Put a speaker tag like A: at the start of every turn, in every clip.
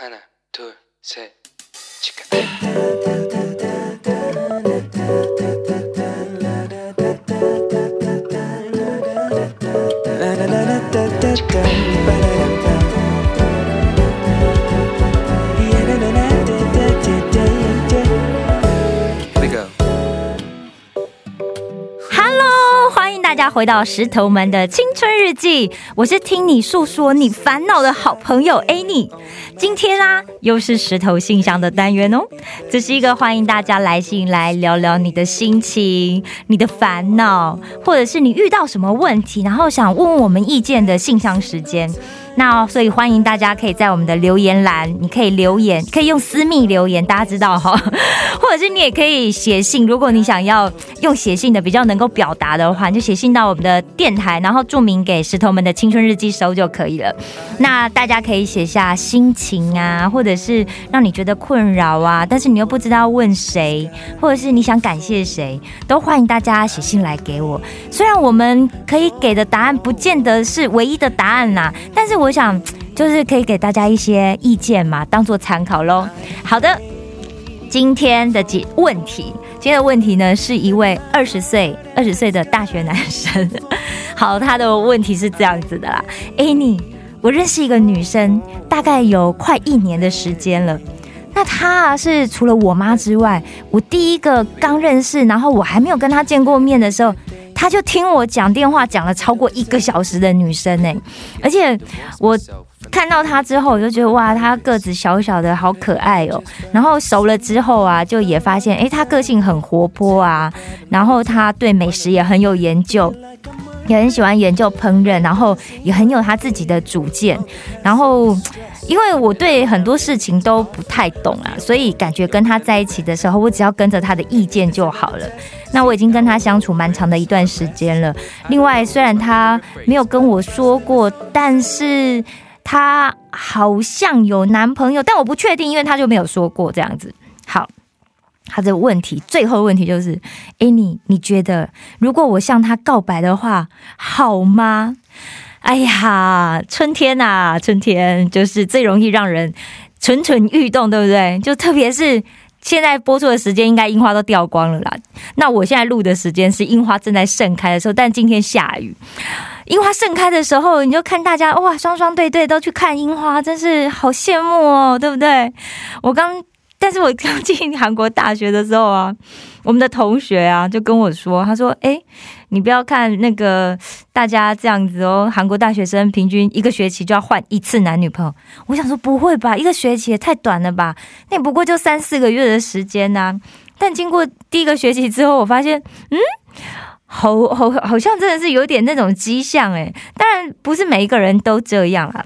A: 하나, 둘, 셋, 치카. Here
B: 家回到石头们的青春日记，我是听你诉说你烦恼的好朋友 any。今天啊，又是石头信箱的单元哦，这是一个欢迎大家来信来聊聊你的心情、你的烦恼，或者是你遇到什么问题，然后想问问我们意见的信箱时间。那所以欢迎大家可以在我们的留言栏，你可以留言，可以用私密留言，大家知道哈，或者是你也可以写信。如果你想要用写信的比较能够表达的话，你就写信到我们的电台，然后注明给石头们的青春日记收就可以了。那大家可以写下心情啊，或者是让你觉得困扰啊，但是你又不知道问谁，或者是你想感谢谁，都欢迎大家写信来给我。虽然我们可以给的答案不见得是唯一的答案啦，但是我我想就是可以给大家一些意见嘛，当做参考喽。好的，今天的几问题，今天的问题呢是一位二十岁二十岁的大学男生。好，他的问题是这样子的啦，Annie，我认识一个女生，大概有快一年的时间了。那她啊是除了我妈之外，我第一个刚认识，然后我还没有跟她见过面的时候，她就听我讲电话讲了超过一个小时的女生呢、而且我看到她之后，我就觉得哇，她个子小小的，好可爱哦。然后熟了之后啊，就也发现，诶，她个性很活泼啊，然后她对美食也很有研究。也很喜欢研究烹饪，然后也很有她自己的主见。然后，因为我对很多事情都不太懂啊，所以感觉跟他在一起的时候，我只要跟着他的意见就好了。那我已经跟他相处蛮长的一段时间了。另外，虽然他没有跟我说过，但是他好像有男朋友，但我不确定，因为他就没有说过这样子。好。他的问题，最后问题就是，哎，你你觉得，如果我向他告白的话，好吗？哎呀，春天呐、春天就是最容易让人蠢蠢欲动，对不对？就特别是现在播出的时间，应该樱花都掉光了啦。那我现在录的时间是樱花正在盛开的时候，但今天下雨。樱花盛开的时候，你就看大家哇，双双对对都去看樱花，真是好羡慕哦，对不对？我刚。但是我刚进韩国大学的时候啊，我们的同学啊就跟我说，他说：“哎，你不要看那个大家这样子哦，韩国大学生平均一个学期就要换一次男女朋友。”我想说不会吧，一个学期也太短了吧？那不过就三四个月的时间呐、但经过第一个学期之后，我发现，嗯。好好好像真的是有点那种迹象诶，当然不是每一个人都这样啊。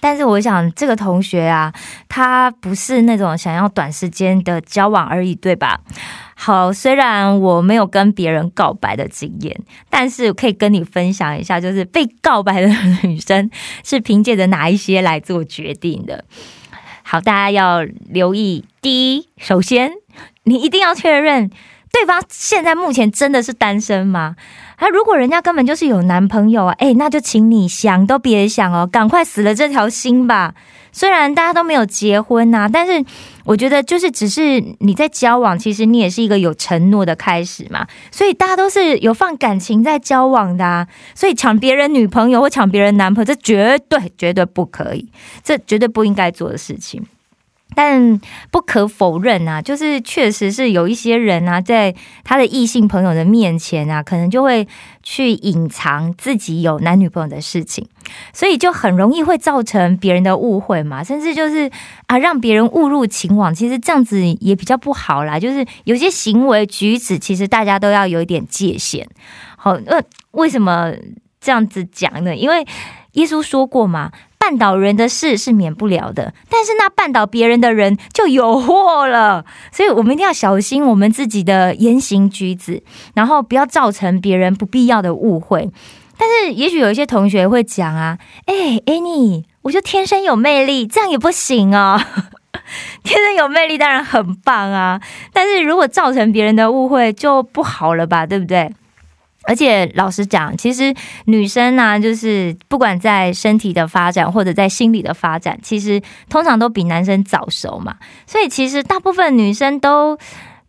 B: 但是我想，这个同学啊，他不是那种想要短时间的交往而已，对吧？好，虽然我没有跟别人告白的经验，但是可以跟你分享一下，就是被告白的女生是凭借着哪一些来做决定的。好，大家要留意。第一，首先你一定要确认对方现在目前真的是单身吗？啊，如果人家根本就是有男朋友啊，哎，那就请你想都别想哦，赶快死了这条心吧。虽然大家都没有结婚呐、但是我觉得就是只是你在交往，其实你也是一个有承诺的开始嘛。所以大家都是有放感情在交往的、啊，所以抢别人女朋友或抢别人男朋友，这绝对绝对不可以，这绝对不应该做的事情。但不可否认啊，就是确实是有一些人啊，在他的异性朋友的面前啊，可能就会去隐藏自己有男女朋友的事情，所以就很容易会造成别人的误会嘛，甚至就是啊，让别人误入情网。其实这样子也比较不好啦，就是有些行为举止，其实大家都要有一点界限。好，呃，为什么这样子讲呢？因为耶稣说过嘛。绊倒人的事是免不了的，但是那绊倒别人的人就有祸了。所以我们一定要小心我们自己的言行举止，然后不要造成别人不必要的误会。但是，也许有一些同学会讲啊，哎、a n n i e 我就天生有魅力，这样也不行哦。天生有魅力当然很棒啊，但是如果造成别人的误会就不好了吧，对不对？而且老实讲，其实女生呢、就是不管在身体的发展或者在心理的发展，其实通常都比男生早熟嘛。所以其实大部分女生都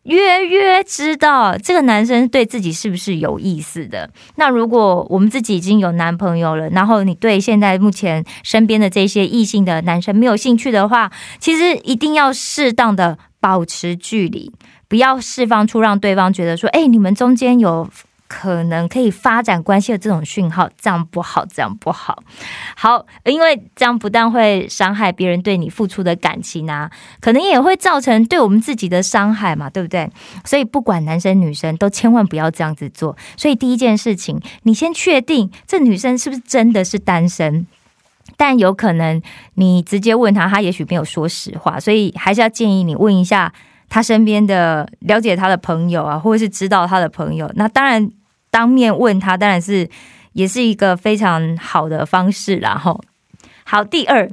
B: 约约知道这个男生对自己是不是有意思的。那如果我们自己已经有男朋友了，然后你对现在目前身边的这些异性的男生没有兴趣的话，其实一定要适当的保持距离，不要释放出让对方觉得说，哎，你们中间有。可能可以发展关系的这种讯号，这样不好，这样不好。好，因为这样不但会伤害别人对你付出的感情啊，可能也会造成对我们自己的伤害嘛，对不对？所以不管男生女生，都千万不要这样子做。所以第一件事情，你先确定这女生是不是真的是单身。但有可能你直接问他，他也许没有说实话，所以还是要建议你问一下他身边的了解他的朋友啊，或者是知道他的朋友。那当然。当面问他，当然是也是一个非常好的方式啦。吼，好，第二，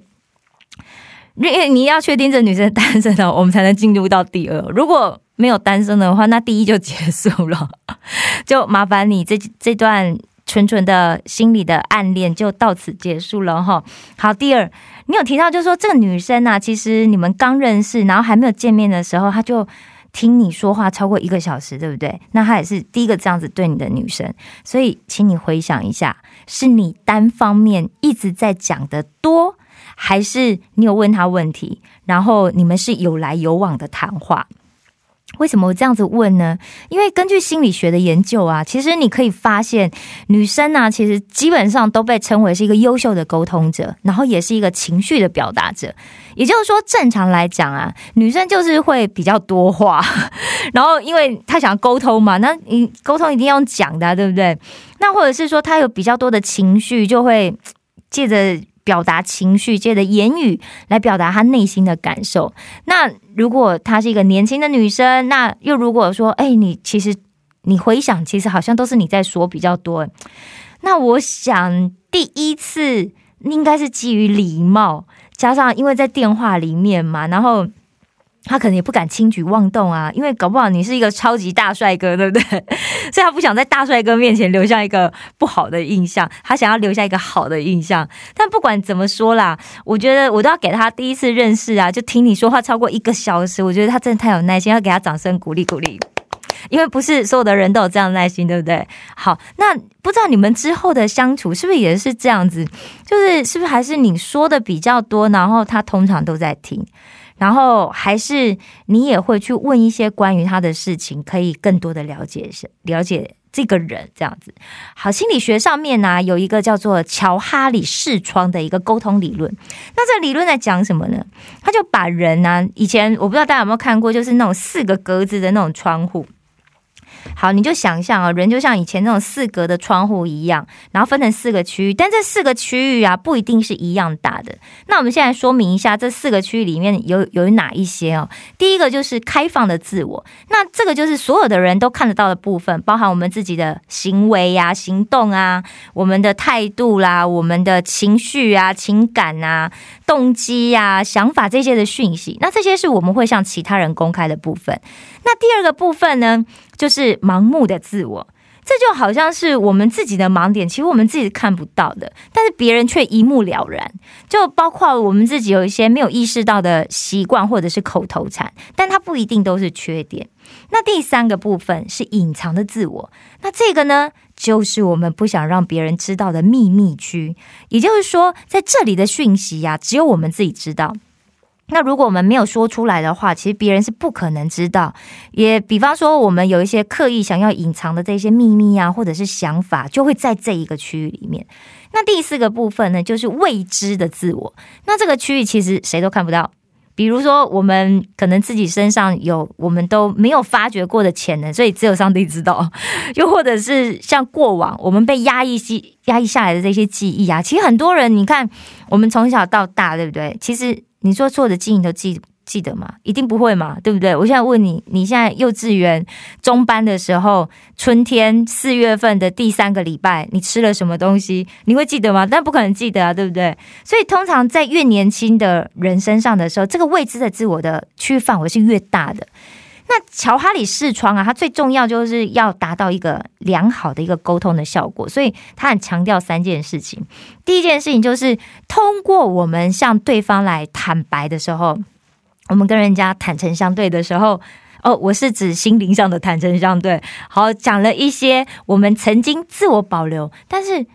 B: 因为你要确定这女生单身的，我们才能进入到第二。如果没有单身的话，那第一就结束了，就麻烦你这这段纯纯的心理的暗恋就到此结束了哈。好，第二，你有提到就是说这个女生呢、其实你们刚认识，然后还没有见面的时候，她就。听你说话超过一个小时，对不对？那她也是第一个这样子对你的女生，所以请你回想一下，是你单方面一直在讲的多，还是你有问她问题，然后你们是有来有往的谈话？为什么我这样子问呢？因为根据心理学的研究啊，其实你可以发现，女生呢、其实基本上都被称为是一个优秀的沟通者，然后也是一个情绪的表达者。也就是说，正常来讲啊，女生就是会比较多话，然后因为她想要沟通嘛，那你沟通一定要讲的、啊，对不对？那或者是说，她有比较多的情绪，就会借着表达情绪，借着言语来表达她内心的感受。那如果她是一个年轻的女生，那又如果说，哎，你其实你回想，其实好像都是你在说比较多。那我想第一次应该是基于礼貌，加上因为在电话里面嘛，然后。他可能也不敢轻举妄动啊，因为搞不好你是一个超级大帅哥，对不对？所以他不想在大帅哥面前留下一个不好的印象，他想要留下一个好的印象。但不管怎么说啦，我觉得我都要给他第一次认识啊，就听你说话超过一个小时，我觉得他真的太有耐心，要给他掌声鼓励鼓励。因为不是所有的人都有这样的耐心，对不对？好，那不知道你们之后的相处是不是也是这样子？就是是不是还是你说的比较多，然后他通常都在听？然后还是你也会去问一些关于他的事情，可以更多的了解了解这个人这样子。好，心理学上面呢、有一个叫做乔哈里视窗的一个沟通理论。那这理论在讲什么呢？他就把人呢、以前我不知道大家有没有看过，就是那种四个格子的那种窗户。好，你就想象啊，人就像以前那种四格的窗户一样，然后分成四个区域，但这四个区域啊不一定是一样大的。那我们现在说明一下，这四个区域里面有有哪一些哦？第一个就是开放的自我，那这个就是所有的人都看得到的部分，包含我们自己的行为呀、行动啊、我们的态度啦、我们的情绪啊、情感啊、动机呀、想法这些的讯息。那这些是我们会向其他人公开的部分。那第二个部分呢，就是盲目的自我。这就好像是我们自己的盲点，其实我们自己看不到的，但是别人却一目了然。就包括我们自己有一些没有意识到的习惯或者是口头禅，但它不一定都是缺点。那第三个部分是隐藏的自我，那这个呢，就是我们不想让别人知道的秘密区。也就是说，在这里的讯息呀、只有我们自己知道。那如果我们没有说出来的话，其实别人是不可能知道。也比方说，我们有一些刻意想要隐藏的这些秘密啊，或者是想法，就会在这一个区域里面。那第四个部分呢，就是未知的自我。那这个区域其实谁都看不到。比如说，我们可能自己身上有我们都没有发掘过的潜能，所以只有上帝知道。又或者是像过往我们被压抑压抑下来的这些记忆啊，其实很多人，你看我们从小到大，对不对？其实你说所有的记忆你都记记得吗？一定不会嘛，对不对？我现在问你，你现在幼稚园中班的时候，春天四月份的第三个礼拜，你吃了什么东西？你会记得吗？但不可能记得啊，对不对？所以通常在越年轻的人身上的时候，这个未知的自我的区域范围是越大的。那乔哈里视窗啊，它最重要就是要达到一个良好的一个沟通的效果，所以他很强调三件事情。第一件事情就是通过我们向对方来坦白的时候，我们跟人家坦诚相对的时候。哦，我是指心灵上的坦诚相对。好，讲了一些我们曾经自我保留，但是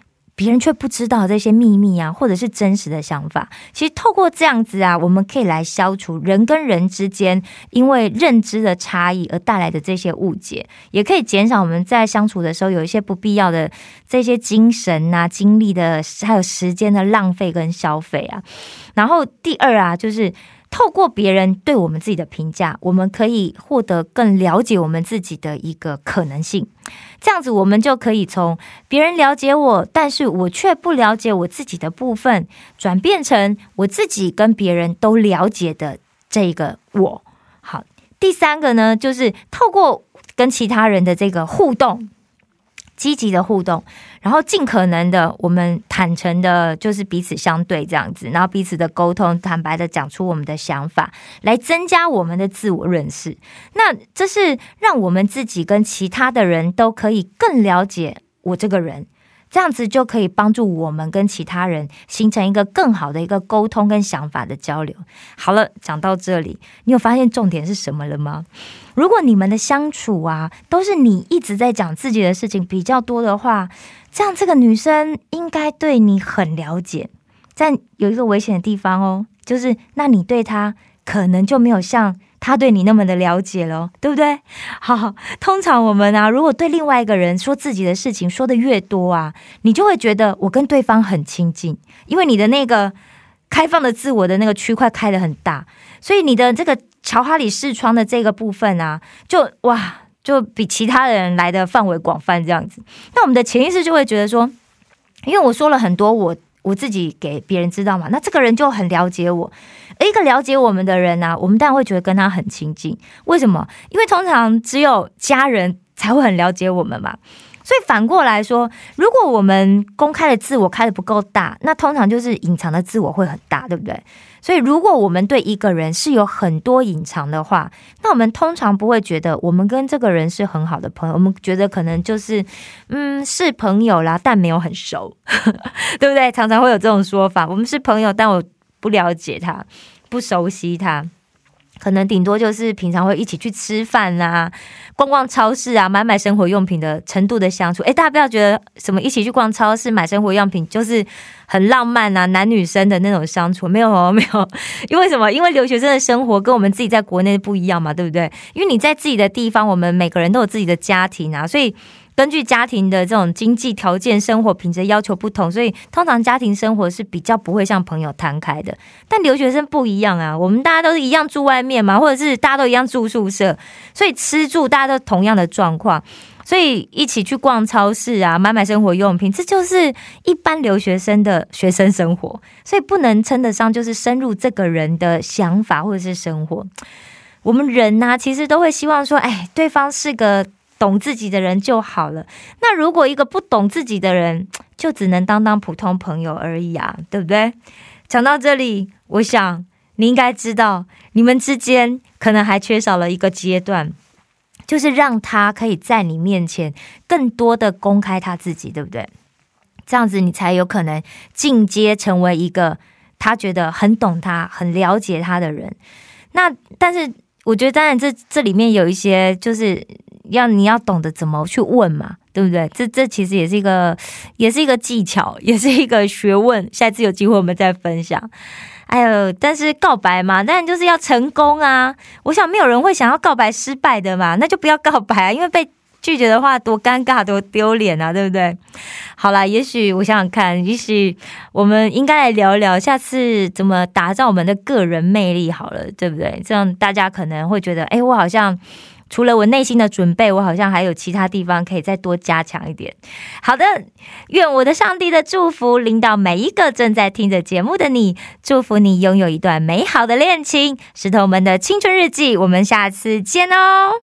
B: 别人却不知道这些秘密啊，或者是真实的想法。其实透过这样子啊，我们可以来消除人跟人之间因为认知的差异而带来的这些误解，也可以减少我们在相处的时候有一些不必要的这些精神啊、精力的还有时间的浪费跟消费啊。然后第二啊，就是。透过别人对我们自己的评价，我们可以获得更了解我们自己的一个可能性。这样子，我们就可以从别人了解我，但是我却不了解我自己的部分，转变成我自己跟别人都了解的这个我。好，第三个呢，就是透过跟其他人的这个互动。积极的互动，然后尽可能的，我们坦诚的，就是彼此相对这样子，然后彼此的沟通，坦白的讲出我们的想法，来增加我们的自我认识。那这是让我们自己跟其他的人都可以更了解我这个人。这样子就可以帮助我们跟其他人形成一个更好的一个沟通跟想法的交流。好了，讲到这里，你有发现重点是什么了吗？如果你们的相处啊，都是你一直在讲自己的事情比较多的话，这样这个女生应该对你很了解。但有一个危险的地方哦，就是那你对她可能就没有像。他对你那么的了解了，对不对？好，通常我们啊，如果对另外一个人说自己的事情说的越多啊，你就会觉得我跟对方很亲近，因为你的那个开放的自我的那个区块开的很大，所以你的这个乔哈里视窗的这个部分啊，就哇，就比其他人来的范围广泛这样子。那我们的潜意识就会觉得说，因为我说了很多我。我自己给别人知道嘛，那这个人就很了解我。一个了解我们的人呢，我们当然会觉得跟他很亲近。为什么？因为通常只有家人才会很了解我们嘛。所以反过来说，如果我们公开的自我开的不够大，那通常就是隐藏的自我会很大，对不对？所以如果我们对一个人是有很多隐藏的话，那我们通常不会觉得我们跟这个人是很好的朋友，我们觉得可能就是嗯是朋友啦，但没有很熟，对不对？常常会有这种说法，我们是朋友，但我不了解他，不熟悉他。可能顶多就是平常会一起去吃饭啊，逛逛超市啊，买买生活用品的程度的相处。哎，大家不要觉得什么一起去逛超市买生活用品就是很浪漫啊，男女生的那种相处没有哦，没有。因为什么？因为留学生的生活跟我们自己在国内不一样嘛，对不对？因为你在自己的地方，我们每个人都有自己的家庭啊，所以。根据家庭的这种经济条件、生活品质要求不同，所以通常家庭生活是比较不会像朋友摊开的。但留学生不一样啊，我们大家都是一样住外面嘛，或者是大家都一样住宿舍，所以吃住大家都同样的状况，所以一起去逛超市啊，买买生活用品，这就是一般留学生的学生生活，所以不能称得上就是深入这个人的想法或者是生活。我们人呢，其实都会希望说，哎，对方是个。懂自己的人就好了。那如果一个不懂自己的人，就只能当当普通朋友而已啊，对不对？讲到这里，我想你应该知道，你们之间可能还缺少了一个阶段，就是让他可以在你面前更多的公开他自己，对不对？这样子你才有可能进阶成为一个他觉得很懂他、很了解他的人。那但是我觉得，当然这这里面有一些就是。要你要懂得怎么去问嘛，对不对？这这其实也是一个，也是一个技巧，也是一个学问。下次有机会我们再分享。哎呦，但是告白嘛，当然就是要成功啊！我想没有人会想要告白失败的嘛，那就不要告白啊，因为被拒绝的话多尴尬多丢脸啊，对不对？好啦，也许我想想看，也许我们应该来聊一聊下次怎么打造我们的个人魅力好了，对不对？这样大家可能会觉得，哎，我好像。除了我内心的准备，我好像还有其他地方可以再多加强一点。好的，愿我的上帝的祝福领导每一个正在听着节目的你，祝福你拥有一段美好的恋情。石头们的青春日记，我们下次见哦。